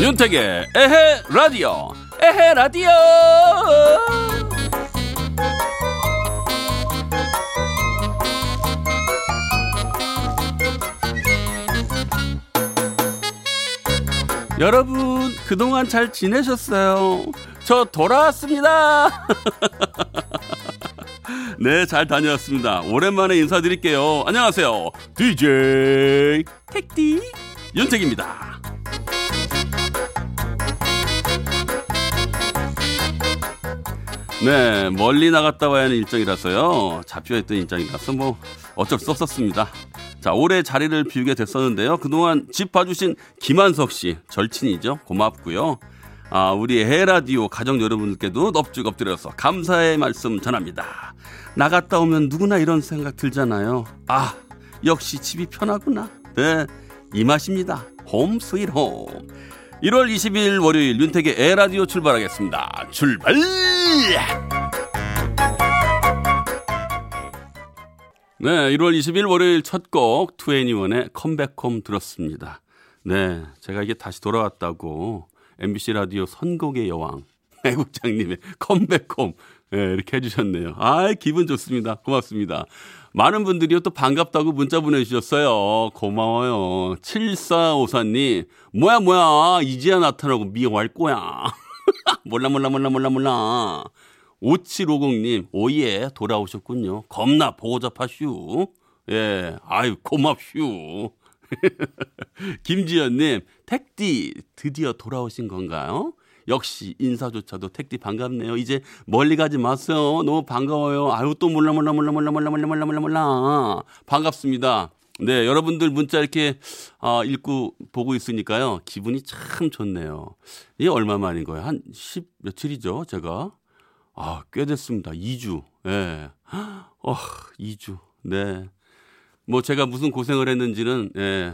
윤택의 에헤 라디오. 에헤 라디오. 여러분 그동안 잘 지내셨어요? 저 돌아왔습니다. 네, 잘 다녀왔습니다. 오랜만에 인사드릴게요. 안녕하세요. DJ 택디 윤택입니다. 네, 멀리 나갔다 와야 하는 일정이라서요. 잡혀있던 일정이라서 뭐 어쩔 수 없었습니다. 자, 올해 자리를 비우게 됐었는데요. 그동안 집 봐주신 김한석 씨, 절친이죠. 고맙고요. 아, 우리 해라디오 가정 여러분들께도 넙죽 엎드려서 감사의 말씀 전합니다. 나갔다 오면 누구나 이런 생각 들잖아요. 아, 역시 집이 편하구나. 네, 이 맛입니다. Home sweet home. 1월 20일 월요일 윤택의 에헤라디오 출발하겠습니다. 출발! 네, 1월 20일 월요일 첫 곡 2NE1의 Come Back Home 들었습니다. 네, 제가 이게 다시 돌아왔다고 MBC 라디오 선곡의 여왕 애국장님의 Come Back Home 네, 이렇게 해주셨네요. 아, 기분 좋습니다. 고맙습니다. 많은 분들이요 또 반갑다고 문자 보내주셨어요. 고마워요. 7454님, 뭐야, 뭐야. 이제야 나타나고 미워할 거야. 몰라, 몰라, 몰라, 몰라, 몰라. 5750님, 오예, 돌아오셨군요. 겁나 보잡하슈. 예, 아유, 고맙슈. 김지연님, 택디, 드디어 돌아오신 건가요? 역시 인사조차도 택디 반갑네요. 이제 멀리 가지 마세요. 너무 반가워요. 아유 또 몰라 몰라 몰라 몰라 몰라 몰라 몰라 몰라 몰라 반갑습니다. 네 여러분들 문자 이렇게 아, 읽고 보고 있으니까요 기분이 참 좋네요. 이게 얼마 만인 거예요? 한 10 며칠이죠 제가 아 꽤 됐습니다. 2주. 예. 네. 어 2주. 네. 뭐 제가 무슨 고생을 했는지는 예.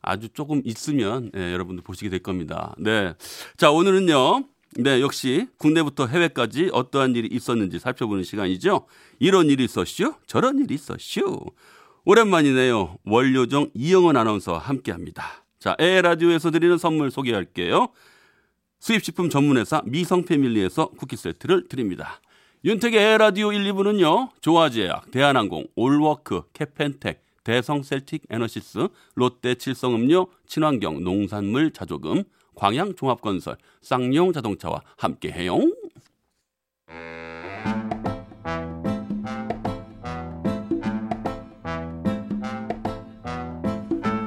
아주 조금 있으면 예, 여러분들 보시게 될 겁니다. 네. 자, 오늘은요. 네, 역시 국내부터 해외까지 어떠한 일이 있었는지 살펴보는 시간이죠. 이런 일이 있었슈? 저런 일이 있었슈? 오랜만이네요. 월요정 이영원 아나운서와 함께 합니다. 자, 에헤라디오에서 드리는 선물 소개할게요. 수입식품 전문회사 미성패밀리에서 쿠키 세트를 드립니다. 윤택의 에헤라디오 1, 2부는요. 조아제약, 대한항공, 올워크, 케펜텍, 대성 셀틱 에너시스, 롯데 칠성음료, 친환경 농산물 자조금, 광양 종합건설, 쌍용 자동차와 함께해요.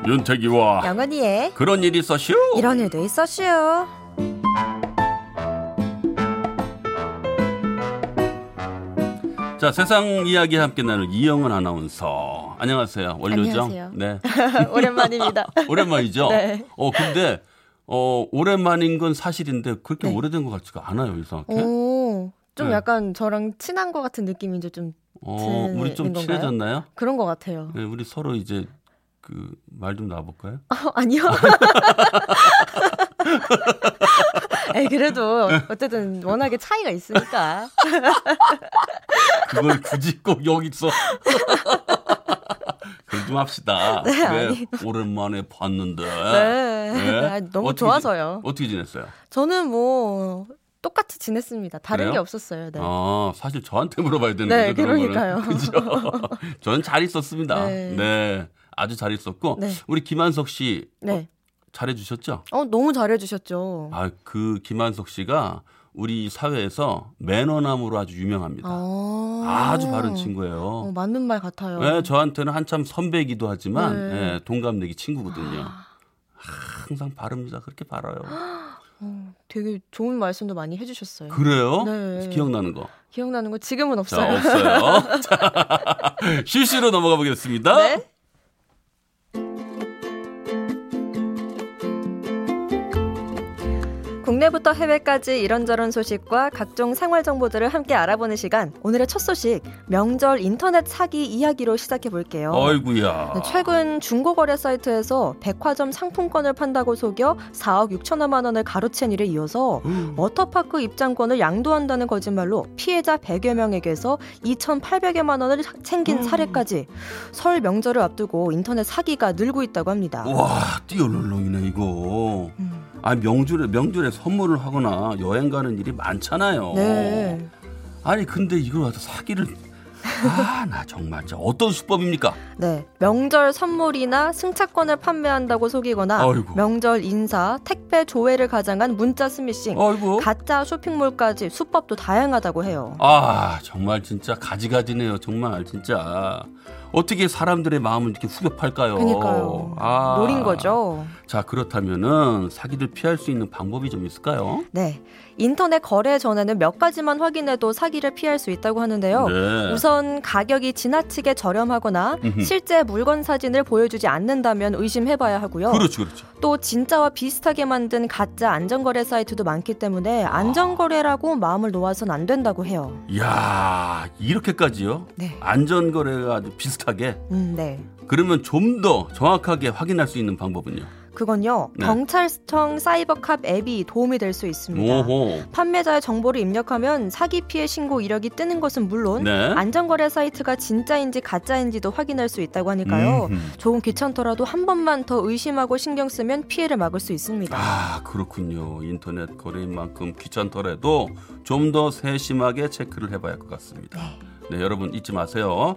윤태기와 영원이의 그런 일이 있었슈. 이런 일도 있었슈. 자, 세상 이야기 함께 나눌 이영은 아나운서. 안녕하세요. 원료죠? 안녕하세요. 네. 오랜만입니다. 오랜만이죠? 네. 어, 근데, 어, 오랜만인 건 사실인데 그렇게 네. 오래된 것 같지가 않아요, 이상하게. 오, 좀 네. 약간 저랑 친한 것 같은 느낌이 이제 좀 어, 우리 좀 건가요? 친해졌나요? 그런 것 같아요. 네, 우리 서로 이제 그 말좀 놔볼까요? 어, 아니요. 에이, 그래도 어쨌든 워낙에 차이가 있으니까. 그걸 굳이 꼭 여기서. 그럼 좀 합시다. 네, 아니. 오랜만에 봤는데. 네. 네? 아, 너무 어떻게 좋아서요. 지- 어떻게 지냈어요? 저는 뭐 똑같이 지냈습니다. 다른 그래요? 게 없었어요. 네. 아, 사실 저한테 물어봐야 되는 네, 거죠. 그러니까요. 그죠? 저는 잘 있었습니다. 네. 네. 아주 잘 있었고. 네. 우리 김한석 씨 네. 잘해주셨죠? 어, 너무 잘해주셨죠. 아, 그 김한석 씨가 우리 사회에서 매너남으로 아주 유명합니다. 아, 아주 바른 친구예요. 어, 맞는 말 같아요. 네, 저한테는 한참 선배이기도 하지만 네. 예, 동갑내기 친구거든요. 항상 바릅니다. 그렇게 바라요. 어, 되게 좋은 말씀도 많이 해주셨어요. 그래요? 네. 기억나는 거. 기억나는 거 지금은 자, 없어요. 없어요. 자, 실시로 넘어가 보겠습니다. 네. 국내부터 해외까지 이런저런 소식과 각종 생활 정보들을 함께 알아보는 시간. 오늘의 첫 소식, 명절 인터넷 사기 이야기로 시작해 볼게요. 어이구야. 네, 최근 중고거래 사이트에서 백화점 상품권을 판다고 속여 4억 6천여만 원을 가로챈 일에 이어서 워터파크 입장권을 양도한다는 거짓말로 피해자 100여 명에게서 2,800여만 원을 챙긴 사례까지 설 명절을 앞두고 인터넷 사기가 늘고 있다고 합니다. 와, 띠얼렁렁이네 이거. 음. 아 명절에 명절에 선물을 하거나 여행 가는 일이 많잖아요. 네. 아니 근데 이걸 와서 사기를 아 나 정말 저 어떤 수법입니까? 네. 명절 선물이나 승차권을 판매한다고 속이거나 아이고. 명절 인사, 택배 조회를 가장한 문자 스미싱, 어이구. 가짜 쇼핑몰까지 수법도 다양하다고 해요. 아 정말 진짜 가지가지네요 정말 진짜 어떻게 사람들의 마음을 이렇게 후벼 팔까요? 그러니까요. 아. 노린 거죠. 자 그렇다면은 사기를 피할 수 있는 방법이 좀 있을까요? 네. 인터넷 거래 전에는 몇 가지만 확인해도 사기를 피할 수 있다고 하는데요. 네. 우선 가격이 지나치게 저렴하거나 음흠. 실제 물건 사진을 보여주지 않는다면 의심해봐야 하고요. 그렇죠 그렇죠. 또 진짜와 비슷하게 만든 가짜 안전거래 사이트도 많기 때문에 안전거래라고 마음을 놓아선 안 된다고 해요. 이야 이렇게까지요? 네. 안전거래가 아주 비슷하게 음, 네. 그러면 좀 더 정확하게 확인할 수 있는 방법은요? 그건요. 네. 경찰청 사이버캅 앱이 도움이 될 수 있습니다. 오호. 판매자의 정보를 입력하면 사기 피해 신고 이력이 뜨는 것은 물론 네. 안전거래 사이트가 진짜인지 가짜인지도 확인할 수 있다고 하니까요. 음흠. 조금 귀찮더라도 한 번만 더 의심하고 신경 쓰면 피해를 막을 수 있습니다. 아 그렇군요. 인터넷 거래인 만큼 귀찮더라도 좀 더 세심하게 체크를 해봐야 할 것 같습니다. 네. 여러분 잊지 마세요.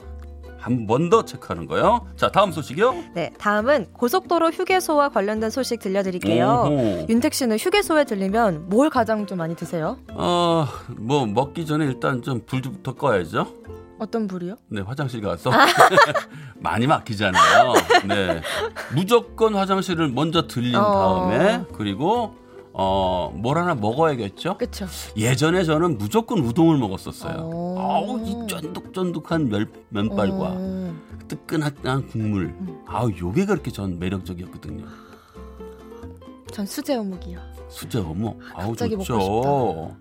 한 번 더 체크하는 거요. 자 다음 소식이요. 네, 다음은 고속도로 휴게소와 관련된 소식 들려드릴게요. 오호. 윤택 씨는 휴게소에 들리면 뭘 가장 좀 많이 드세요? 어 뭐 먹기 전에 일단 좀 불부터 꺼야죠. 어떤 불이요? 네 화장실 가서 많이 막히잖아요. 네 무조건 화장실을 먼저 들린 어. 다음에 그리고 어 뭘 하나 먹어야겠죠. 그렇죠. 예전에 저는 무조건 우동을 먹었었어요. 어. 아우 이 쫀득쫀득한 면, 면발과 어. 뜨끈한 국물. 음. 아우 요게 그렇게 전 매력적이었거든요. 전 수제 어묵이요. 수제 어묵. 아우 갑자기 먹고 좋죠.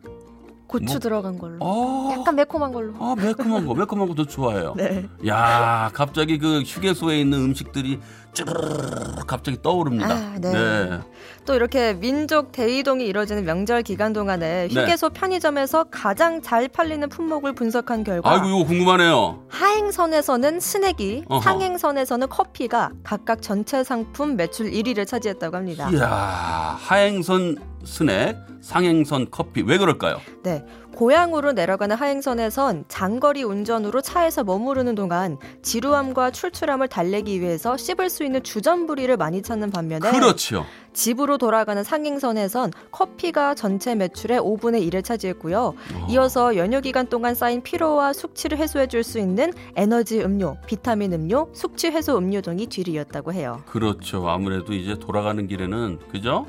고추 뭐- 들어간 걸로. 아, 약간 매콤한 걸로. 아 매콤한 거 매콤한 거더 좋아해요. 네. 야 갑자기 그 휴게소에 있는 음식들이 쭈르르 갑자기 떠오릅니다. 아, 네. 또 이렇게 민족 대이동이 이뤄지는 명절 기간 동안에 네. 휴게소 편의점에서 가장 잘 팔리는 품목을 분석한 결과 아이고 이거 궁금하네요. 하행선에서는 스낵이, 어허. 상행선에서는 커피가 각각 전체 상품 매출 1위를 차지했다고 합니다. 이야 하행선 스낵, 상행선 커피 왜 그럴까요? 네. 고향으로 내려가는 하행선에선 장거리 운전으로 차에서 머무르는 동안 지루함과 출출함을 달래기 위해서 씹을 수 있는 주전부리를 많이 찾는 반면에 그렇죠. 집으로 돌아가는 상행선에선 커피가 전체 매출의 5분의 1을 차지했고요. 이어서 연휴 기간 동안 쌓인 피로와 숙취를 해소해 줄 수 있는 에너지 음료, 비타민 음료, 숙취 해소 음료 등이 뒤를 이었다고 해요. 그렇죠. 아무래도 이제 돌아가는 길에는 그죠?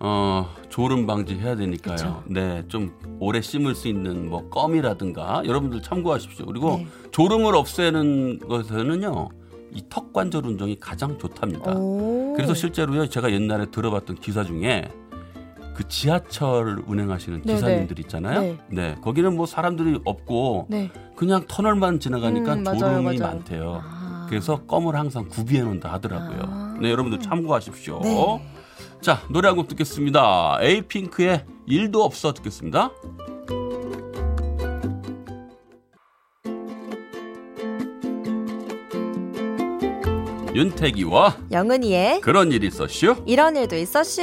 어 졸음 방지해야 되니까요. 그쵸. 네, 좀 오래 씹을 수 있는 뭐 껌이라든가 여러분들 참고하십시오. 그리고 네. 졸음을 없애는 것에는요, 이 턱 관절 운동이 가장 좋답니다. 오. 그래서 실제로요, 제가 옛날에 들어봤던 기사 중에 그 지하철 운행하시는 네네. 기사님들 있잖아요. 네. 네, 거기는 뭐 사람들이 없고 네. 그냥 터널만 지나가니까 음, 맞아요, 졸음이 맞아요. 많대요. 아. 그래서 껌을 항상 구비해 놓는다 하더라고요. 아. 네, 여러분들 참고하십시오. 네. 자, 노래 한 곡 듣겠습니다. 에이핑크의 일도 없어 듣겠습니다. 윤태기와 영은이의 그런 일이 있었슈. 이런 일도 있었슈.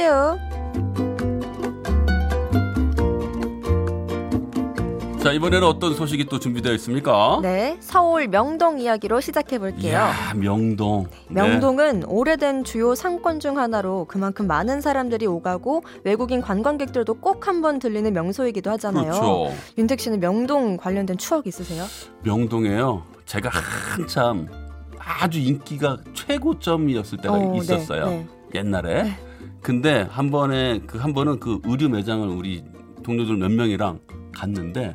자, 이번에는 어떤 소식이 또 준비되어 있습니까? 네, 서울 명동 이야기로 시작해 볼게요. 명동. 네. 명동은 오래된 주요 상권 중 하나로 그만큼 많은 사람들이 오가고 외국인 관광객들도 꼭 한번 들리는 명소이기도 하잖아요. 그렇죠. 윤택 씨는 명동 관련된 추억 있으세요? 명동에요. 제가 한참 아주 인기가 최고점이었을 때가 어, 네, 있었어요. 네. 옛날에. 네. 근데 한 번에 그 한 번은 그 의류 매장을 우리 동료들 몇 명이랑 갔는데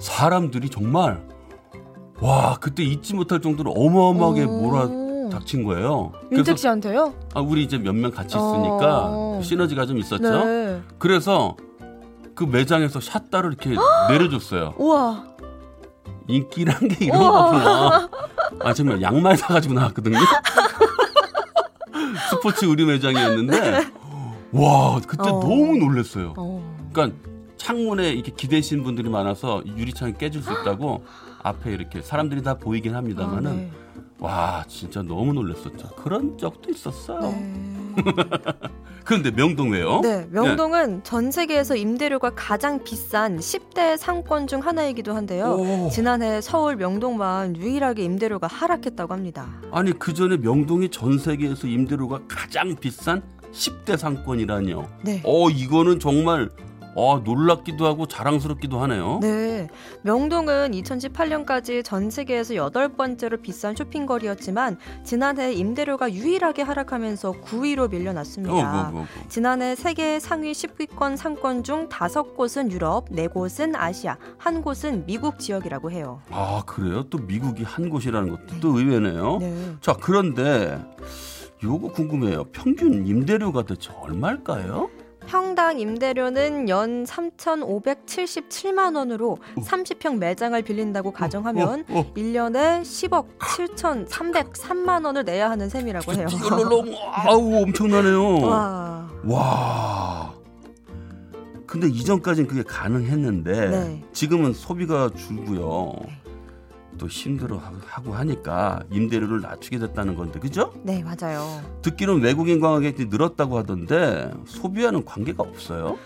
사람들이 정말 와 그때 잊지 못할 정도로 어마어마하게 오. 몰아닥친 거예요. 윤택 씨한테요? 아, 우리 이제 몇 명 같이 있으니까 어. 어. 시너지가 좀 있었죠. 네. 그래서 그 매장에서 샷다를 이렇게 내려줬어요. 우와. 인기란 게 이런 거구나. 아 정말 양말 사가지고 나왔거든요. 스포츠 의류 매장이었는데 와 그때 어. 너무 놀랐어요. 어. 그러니까 창문에 이렇게 기대신 분들이 많아서 유리창이 깨질 수 있다고 앞에 이렇게 사람들이 다 보이긴 합니다만은 아, 네. 와 진짜 너무 놀랐었죠. 그런 적도 있었어요. 네. 그런데 명동 왜요? 네, 명동은 전 세계에서 임대료가 가장 비싼 10대 상권 중 하나이기도 한데요. 오. 지난해 서울 명동만 유일하게 임대료가 하락했다고 합니다. 아니 그 전에 명동이 전 세계에서 임대료가 가장 비싼 10대 상권이라니요. 네. 어 이거는 정말 어 놀랍기도 하고 자랑스럽기도 하네요. 네. 명동은 2018년까지 전 세계에서 여덟 번째로 비싼 쇼핑거리였지만 지난해 임대료가 유일하게 하락하면서 9위로 어, 밀려났습니다. 뭐, 뭐, 뭐. 지난해 세계 상위 10위권 상권 중 다섯 곳은 유럽, 네 곳은 아시아, 한 곳은 미국 지역이라고 해요. 아 그래요? 또 미국이 한 곳이라는 것도 또 의외네요. 네. 자 그런데 요거 궁금해요. 평균 임대료가 대체 얼마일까요? 평당 임대료는 연 3,577만 원으로 30평 매장을 빌린다고 가정하면 어, 어. 1년에 10억 7,303만 원을 내야 하는 셈이라고 해요. 너무 아우 엄청나네요. 와. 와. 근데 이전까지는 그게 가능했는데 네. 지금은 소비가 줄고요. 또 힘들어하고 하니까 임대료를 낮추게 됐다는 건데 그죠? 네, 맞아요. 듣기로는 외국인 관광객들이 늘었다고 하던데 소비와는 관계가 없어요?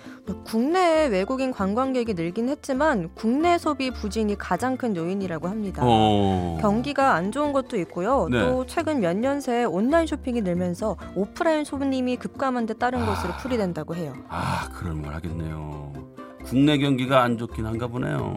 국내 외국인 관광객이 늘긴 했지만 국내 소비 부진이 가장 큰 요인이라고 합니다. 어. 경기가 안 좋은 것도 있고요. 네. 또 최근 몇 년 새 온라인 쇼핑이 늘면서 오프라인 손님이 급감한 데 따른 것으로 풀이된다고 해요. 아, 그럴 만 하겠네요. 국내 경기가 안 좋긴 한가 보네요.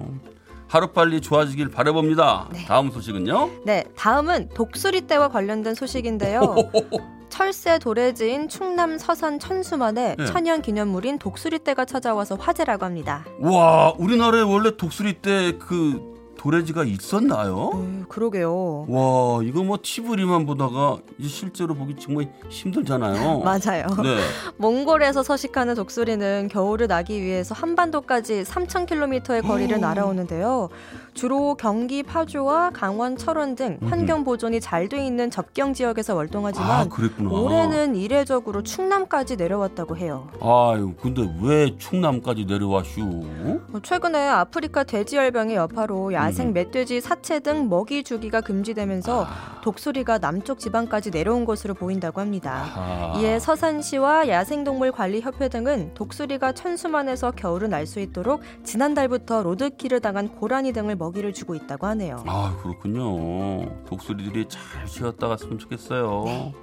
하루빨리 좋아지길 바라봅니다. 다음 소식은요? 네, 다음은 독수리 떼와 관련된 소식인데요. 철새 도래지인 충남 서산 천수만에 네. 천연 기념물인 독수리 떼가 찾아와서 화제라고 합니다. 와, 우리나라에 원래 독수리 때그 도래지가 있었나요? 네, 그러게요. 와, 이거 뭐 TV리만 보다가 이제 실제로 보기 정말 힘들잖아요. 맞아요. 네. 몽골에서 서식하는 독수리는 겨울을 나기 위해서 한반도까지 3,000km의 거리를 오. 날아오는데요. 주로 경기 파주와 강원 철원 등 환경 보존이 잘 돼 있는 접경 지역에서 아, 월동하지만 그랬구나. 올해는 이례적으로 충남까지 내려왔다고 해요. 아유, 근데 왜 충남까지 내려와슈? 어, 최근에 아프리카 돼지열병의 여파로 야생 음. 멧돼지 사체 등 먹이 주기가 금지되면서 아. 독수리가 남쪽 지방까지 내려온 것으로 보인다고 합니다. 이에 서산시와 야생동물관리협회 등은 독수리가 천수만에서 겨울을 날 수 있도록 지난달부터 로드킬을 당한 고라니 등을 먹이를 주고 있다고 하네요. 아 그렇군요. 독수리들이 잘 쉬었다 갔으면 좋겠어요. 네.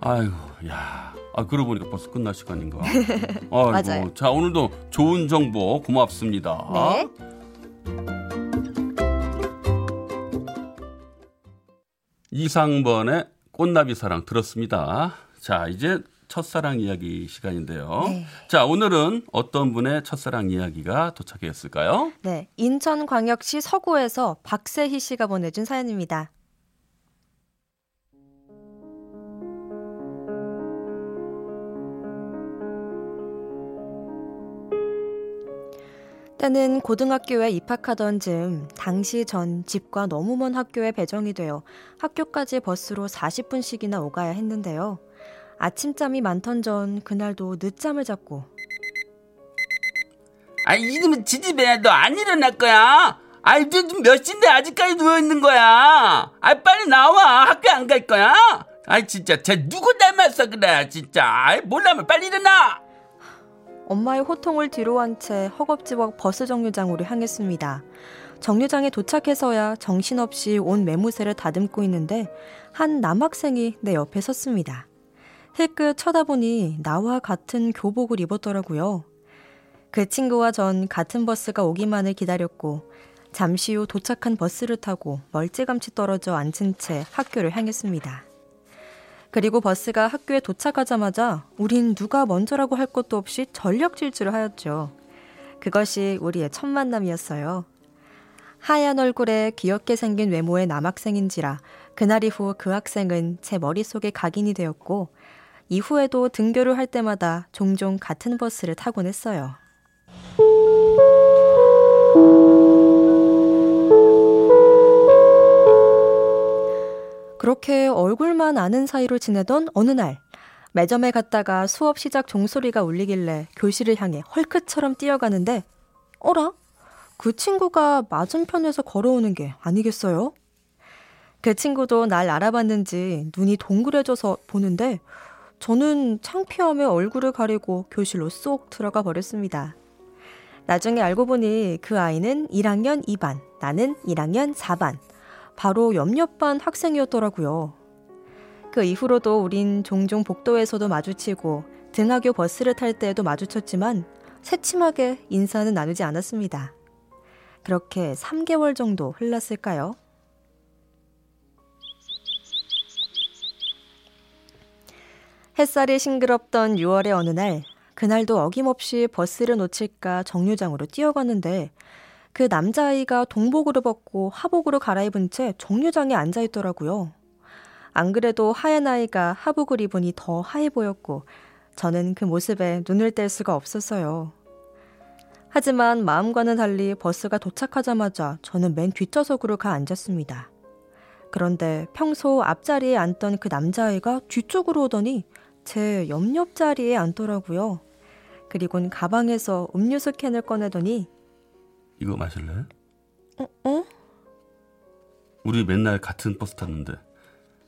아이고, 야, 아 그러고 보니까 벌써 끝날 시간인가. 아이고, 맞아요. 자 오늘도 좋은 정보 고맙습니다. 네. 이상번의 꽃나비 사랑 들었습니다. 자 이제 첫사랑 이야기 시간인데요. 네. 자 오늘은 어떤 분의 첫사랑 이야기가 도착했을까요? 네, 인천광역시 서구에서 박세희 씨가 보내준 사연입니다. 때는 고등학교에 입학하던 즈음 당시 전 집과 너무 먼 학교에 배정이 되어 학교까지 버스로 40분씩이나 오가야 했는데요. 아침잠이 많던 전 그날도 늦잠을 잤고 아 이놈의 지지배야 너 안 일어날 거야? 아이 너몇 시인데 아직까지 누워 있는 거야? 아 빨리 나와 학교 안 갈 거야? 아이 진짜 쟤 누구 닮았어 그래 진짜 아이 몰라면 빨리 일어나 엄마의 호통을 뒤로 한 채 허겁지겁 버스 정류장으로 향했습니다. 정류장에 도착해서야 정신없이 온 매무새를 다듬고 있는데 한 남학생이 내 옆에 섰습니다. 힐끗 쳐다보니 나와 같은 교복을 입었더라고요. 그 친구와 전 같은 버스가 오기만을 기다렸고 잠시 후 도착한 버스를 타고 멀찌감치 떨어져 앉은 채 학교를 향했습니다. 그리고 버스가 학교에 도착하자마자 우린 누가 먼저라고 할 것도 없이 전력 질주를 하였죠. 그것이 우리의 첫 만남이었어요. 하얀 얼굴에 귀엽게 생긴 외모의 남학생인지라 그날 이후 그 학생은 제 머릿속에 각인이 되었고 이후에도 등교를 할 때마다 종종 같은 버스를 타곤 했어요. 그렇게 얼굴만 아는 사이로 지내던 어느 날 매점에 갔다가 수업 시작 종소리가 울리길래 교실을 향해 헐크처럼 뛰어가는데 어라? 그 친구가 맞은편에서 걸어오는 게 아니겠어요? 그 친구도 날 알아봤는지 눈이 동그래져서 보는데 저는 창피함에 얼굴을 가리고 교실로 쏙 들어가 버렸습니다. 나중에 알고 보니 그 아이는 1학년 2반, 나는 1학년 4반. 바로 옆옆반 학생이었더라고요. 그 이후로도 우린 종종 복도에서도 마주치고 등하교 버스를 탈 때에도 마주쳤지만 새침하게 인사는 나누지 않았습니다. 그렇게 3개월 정도 흘렀을까요? 햇살이 싱그럽던 6월의 어느 날, 그날도 어김없이 버스를 놓칠까 정류장으로 뛰어갔는데, 그 남자아이가 동복으로 벗고 하복으로 갈아입은 채 정류장에 앉아 있더라고요. 안 그래도 하얀 아이가 하복을 입으니 더 하얘 보였고, 저는 그 모습에 눈을 뗄 수가 없었어요. 하지만 마음과는 달리 버스가 도착하자마자 저는 맨 뒷좌석으로 가 앉았습니다. 그런데 평소 앞자리에 앉던 그 남자아이가 뒤쪽으로 오더니 제 옆옆 자리에 앉더라고요. 그리곤 가방에서 음료수 캔을 꺼내더니 이거 마실래? 어? 어? 우리 맨날 같은 버스 탔는데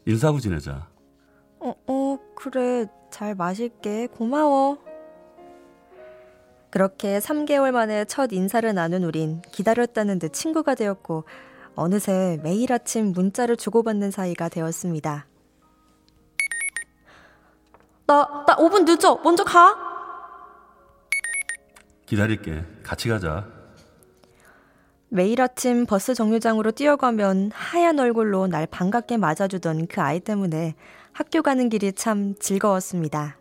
인사하고 지내자. 어, 어, 그래. 잘 마실게. 고마워. 그렇게 3개월 만에 첫 인사를 나눈 우린 기다렸다는 듯 친구가 되었고 어느새 매일 아침 문자를 주고받는 사이가 되었습니다. 나, 나 5분 늦어. 먼저 가. 기다릴게. 같이 가자. 매일 아침 버스 정류장으로 뛰어가면 하얀 얼굴로 날 반갑게 맞아주던 그 아이 때문에 학교 가는 길이 참 즐거웠습니다.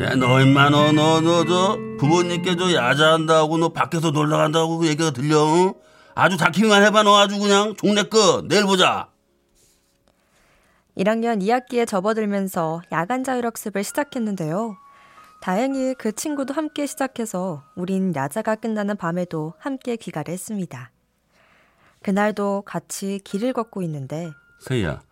야, 너 임마, 너, 너, 너, 저, 부모님께 저 야자한다고, 너 밖에서 놀러 간다고 그 얘기가 들려, 응? 아주 다킹만 해봐, 너 아주 그냥. 종내 끝. 내일 보자. 1학년 2학기에 접어들면서 야간 자율학습을 시작했는데요. 다행히 그 친구도 함께 시작해서 우린 야자가 끝나는 밤에도 함께 귀가를 했습니다. 그날도 같이 길을 걷고 있는데 세희야,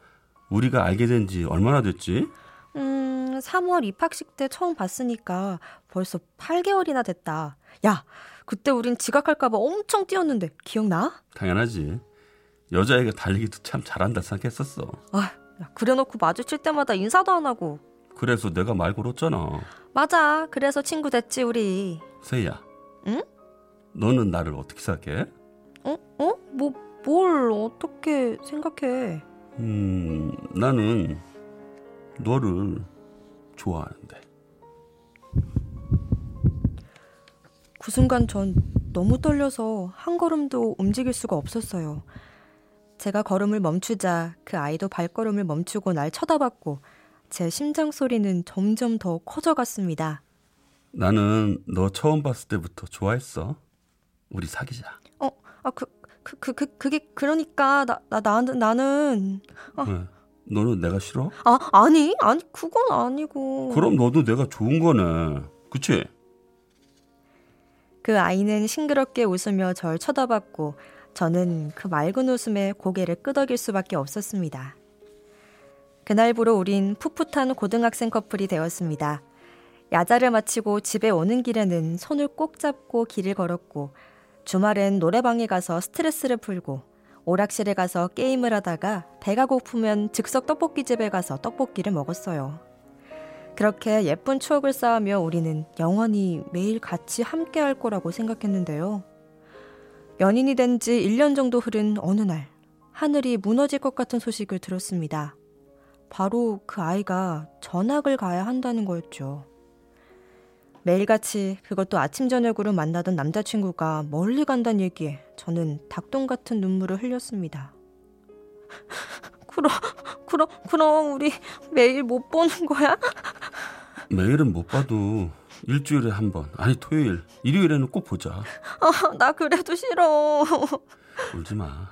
우리가 알게 된 지 얼마나 됐지? 음, 3월 입학식 때 처음 봤으니까 벌써 8개월이나 됐다. 야, 그때 우린 지각할까봐 엄청 뛰었는데 기억나? 당연하지. 여자애가 달리기도 참 잘한다 생각했었어. 아, 야, 그래놓고 마주칠 때마다 인사도 안 하고. 그래서 내가 말 걸었잖아. 맞아. 그래서 친구 됐지 우리. 세희야. 응? 너는 나를 어떻게 생각해? 어? 어? 뭐, 뭘 어떻게 생각해? 음, 나는 너를 좋아하는데. 그 순간 전 너무 떨려서 한 걸음도 움직일 수가 없었어요. 제가 걸음을 멈추자 그 아이도 발걸음을 멈추고 날 쳐다봤고 제 심장 소리는 점점 더 커져갔습니다. 나는 너 처음 봤을 때부터 좋아했어. 우리 사귀자. 어, 아, 그, 그, 그, 그 그게 그러니까 나, 나, 나 나는 아. 왜? 너는 내가 싫어? 아, 아니, 아니 그건 아니고. 그럼 너도 내가 좋은 거네. 그치? 그 아이는 싱그럽게 웃으며 절 쳐다봤고 저는 그 맑은 웃음에 고개를 끄덕일 수밖에 없었습니다. 그날부로 우린 풋풋한 고등학생 커플이 되었습니다. 야자를 마치고 집에 오는 길에는 손을 꼭 잡고 길을 걸었고 주말엔 노래방에 가서 스트레스를 풀고 오락실에 가서 게임을 하다가 배가 고프면 즉석 떡볶이집에 가서 떡볶이를 먹었어요. 그렇게 예쁜 추억을 쌓으며 우리는 영원히 매일 같이 함께 할 거라고 생각했는데요. 연인이 된 지 1년 정도 흐른 어느 날, 하늘이 무너질 것 같은 소식을 들었습니다. 바로 그 아이가 전학을 가야 한다는 거였죠. 매일같이 그것도 아침 저녁으로 만나던 남자친구가 멀리 간다는 얘기에 저는 닭똥 같은 눈물을 흘렸습니다. 그럼 그럼 그럼 우리 매일 못 보는 거야? 매일은 못 봐도 일주일에 한 번, 아니 토요일, 일요일에는 꼭 보자. 아, 나 그래도 싫어. 울지 마.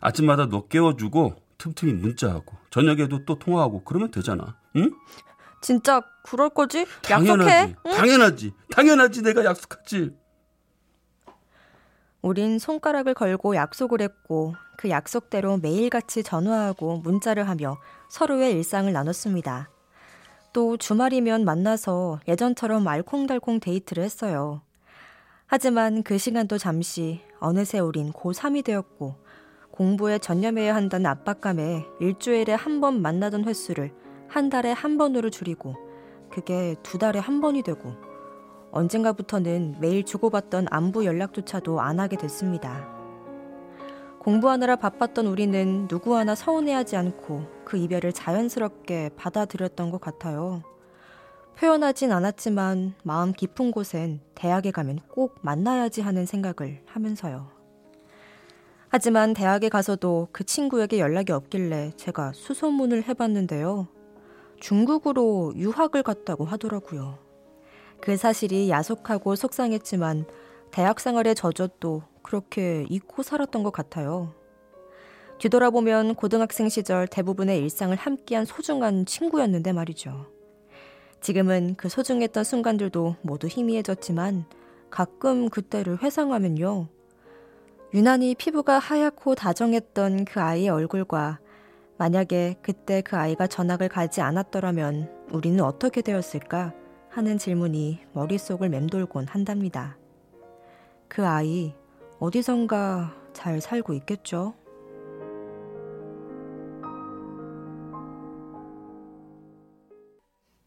아침마다 너 깨워주고 틈틈이 문자하고 저녁에도 또 통화하고 그러면 되잖아. 응? 진짜 그럴 거지? 당연하지. 약속해. 응? 당연하지. 당연하지. 내가 약속하지. 우린 손가락을 걸고 약속을 했고 그 약속대로 매일같이 전화하고 문자를 하며 서로의 일상을 나눴습니다. 또 주말이면 만나서 예전처럼 알콩달콩 데이트를 했어요. 하지만 그 시간도 잠시 어느새 우린 고3이 되었고 공부에 전념해야 한다는 압박감에 일주일에 한 번 만나던 횟수를 한 달에 한 번으로 줄이고 그게 두 달에 한 번이 되고 언젠가부터는 매일 주고받던 안부 연락조차도 안 하게 됐습니다. 공부하느라 바빴던 우리는 누구 하나 서운해하지 않고 그 이별을 자연스럽게 받아들였던 것 같아요. 표현하진 않았지만 마음 깊은 곳엔 대학에 가면 꼭 만나야지 하는 생각을 하면서요. 하지만 대학에 가서도 그 친구에게 연락이 없길래 제가 수소문을 해봤는데요. 중국으로 유학을 갔다고 하더라고요. 그 사실이 야속하고 속상했지만 대학 생활의 저젖도 그렇게 잊고 살았던 것 같아요. 뒤돌아보면 고등학생 시절 대부분의 일상을 함께한 소중한 친구였는데 말이죠. 지금은 그 소중했던 순간들도 모두 희미해졌지만 가끔 그때를 회상하면요. 유난히 피부가 하얗고 다정했던 그 아이의 얼굴과 만약에 그때 그 아이가 전학을 가지 않았더라면 우리는 어떻게 되었을까 하는 질문이 머릿속을 맴돌곤 한답니다. 그 아이 어디선가 잘 살고 있겠죠?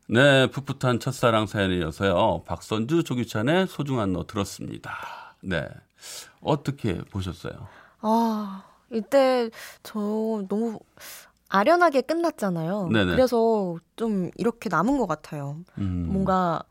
네, 풋풋한 첫사랑 사연에 이어서요. 박선주 조규찬의 소중한 너 들었습니다. 네. 어떻게 보셨어요? 아, 이때 저 너무 아련하게 끝났잖아요. 네네. 그래서 좀 이렇게 남은 것 같아요. 음. 뭔가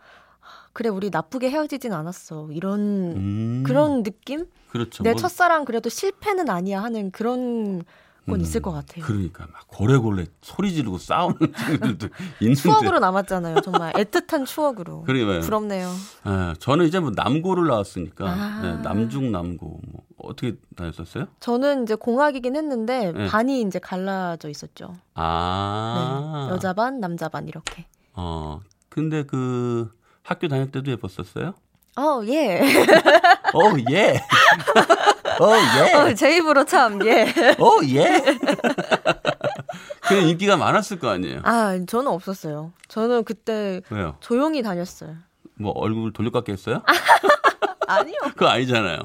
그래 우리 나쁘게 헤어지진 않았어 이런 음. 그런 느낌? 그렇죠. 내 뭐 첫사랑 그래도 실패는 아니야 하는 그런 건 음, 있을 것 같아요. 그러니까 막 고래고래 소리 지르고 싸우는 친구들도 있는데. 추억으로 남았잖아요. 정말 애틋한 추억으로. 그래요. 부럽네요. 아, 저는 이제 뭐 남고를 나왔으니까 아. 네, 남중 남고 뭐 어떻게 다녔었어요? 저는 이제 공학이긴 했는데 네. 반이 이제 갈라져 있었죠. 아. 네. 여자 반, 남자 반 이렇게. 어. 근데 그 학교 다닐 때도 예뻤었어요? 어, 예. 어, 예. 어, 예. 어, 제 입으로 참, 예. 어, 예. 그냥 인기가 많았을 거 아니에요. 아, 저는 없었어요. 저는 그때 왜요? 조용히 다녔어요. 뭐 얼굴 돌려깎기 했어요? 아니요. 그거 아니잖아요.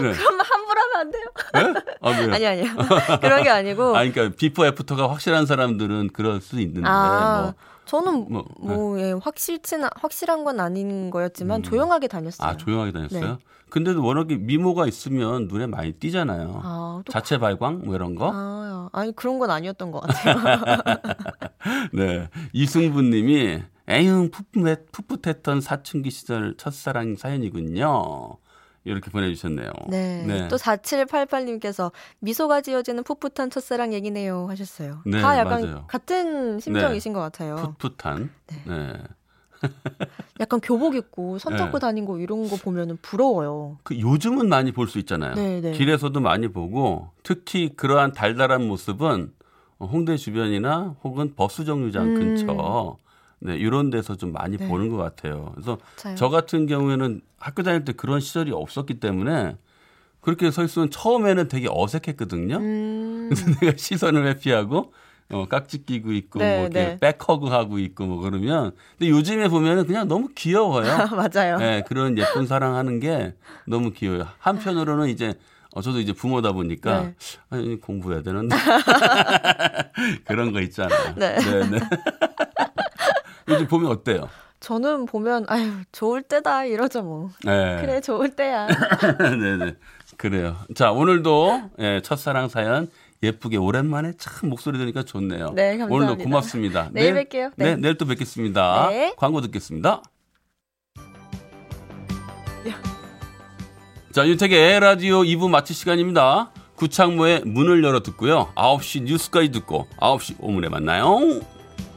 네. 그럼 함부로 하면 안 돼요. 예? 아, 왜요? 아니, 아니요. 그런 게 아니고. 아, 그러니까 비포 애프터가 확실한 사람들은 그럴 수 있는데 아, 뭐. 저는 뭐, 뭐, 예, 확실치는, 확실한 건 아닌 거였지만 음. 조용하게 다녔어요. 아 조용하게 다녔어요. 네. 근데도 워낙에 미모가 있으면 눈에 많이 띄잖아요. 아, 또 자체 발광 뭐 이런 거. 아, 아니 그런 건 아니었던 것 같아요. 네. 이승부님이 에휴 풋풋했, 풋풋했던 사춘기 시절 첫사랑 사연이군요. 이렇게 보내주셨네요. 네. 또 4788님께서 미소가 지어지는 풋풋한 첫사랑 얘기네요 하셨어요. 네, 다 약간 맞아요. 같은 심정이신 것 같아요. 풋풋한. 네. 네. 약간 교복 입고 손 잡고 네. 다닌 거 이런 거 보면은 부러워요. 그 요즘은 많이 볼 수 있잖아요. 네, 네. 길에서도 많이 보고 특히 그러한 달달한 모습은 홍대 주변이나 혹은 버스 정류장 음. 근처 네, 이런 데서 좀 많이 네. 보는 것 같아요. 그래서 맞아요. 저 같은 경우에는 학교 다닐 때 그런 시절이 없었기 때문에 그렇게 서 있으면 처음에는 되게 어색했거든요. 음. 그래서 내가 시선을 회피하고 어, 깍지 끼고 있고 네, 뭐 이렇게 네. 백허그 하고 있고 뭐 그러면 근데 요즘에 보면은 그냥 너무 귀여워요. 맞아요. 네, 그런 예쁜 사랑하는 게 너무 귀여워요. 한편으로는 이제 어, 저도 이제 부모다 보니까 네. 아니, 공부해야 되는데 그런 거 있잖아요. 네. 네, 네. 요즘 보면 어때요? 저는 보면 아유 좋을 때다 이러죠 뭐. 네. 그래 좋을 때야. 네, 네. 그래요. 자, 오늘도 예, 첫사랑 사연 예쁘게 오랜만에 참 목소리 들으니까 좋네요. 네, 감사합니다. 오늘도 고맙습니다. 내일 뵐게요. 네. 네. 내일 또 뵙겠습니다. 네. 광고 듣겠습니다. 자, 윤택의 라디오 2부 마칠 시간입니다. 구창모의 문을 열어 듣고요. 9시 뉴스까지 듣고 9시 오문에 만나요.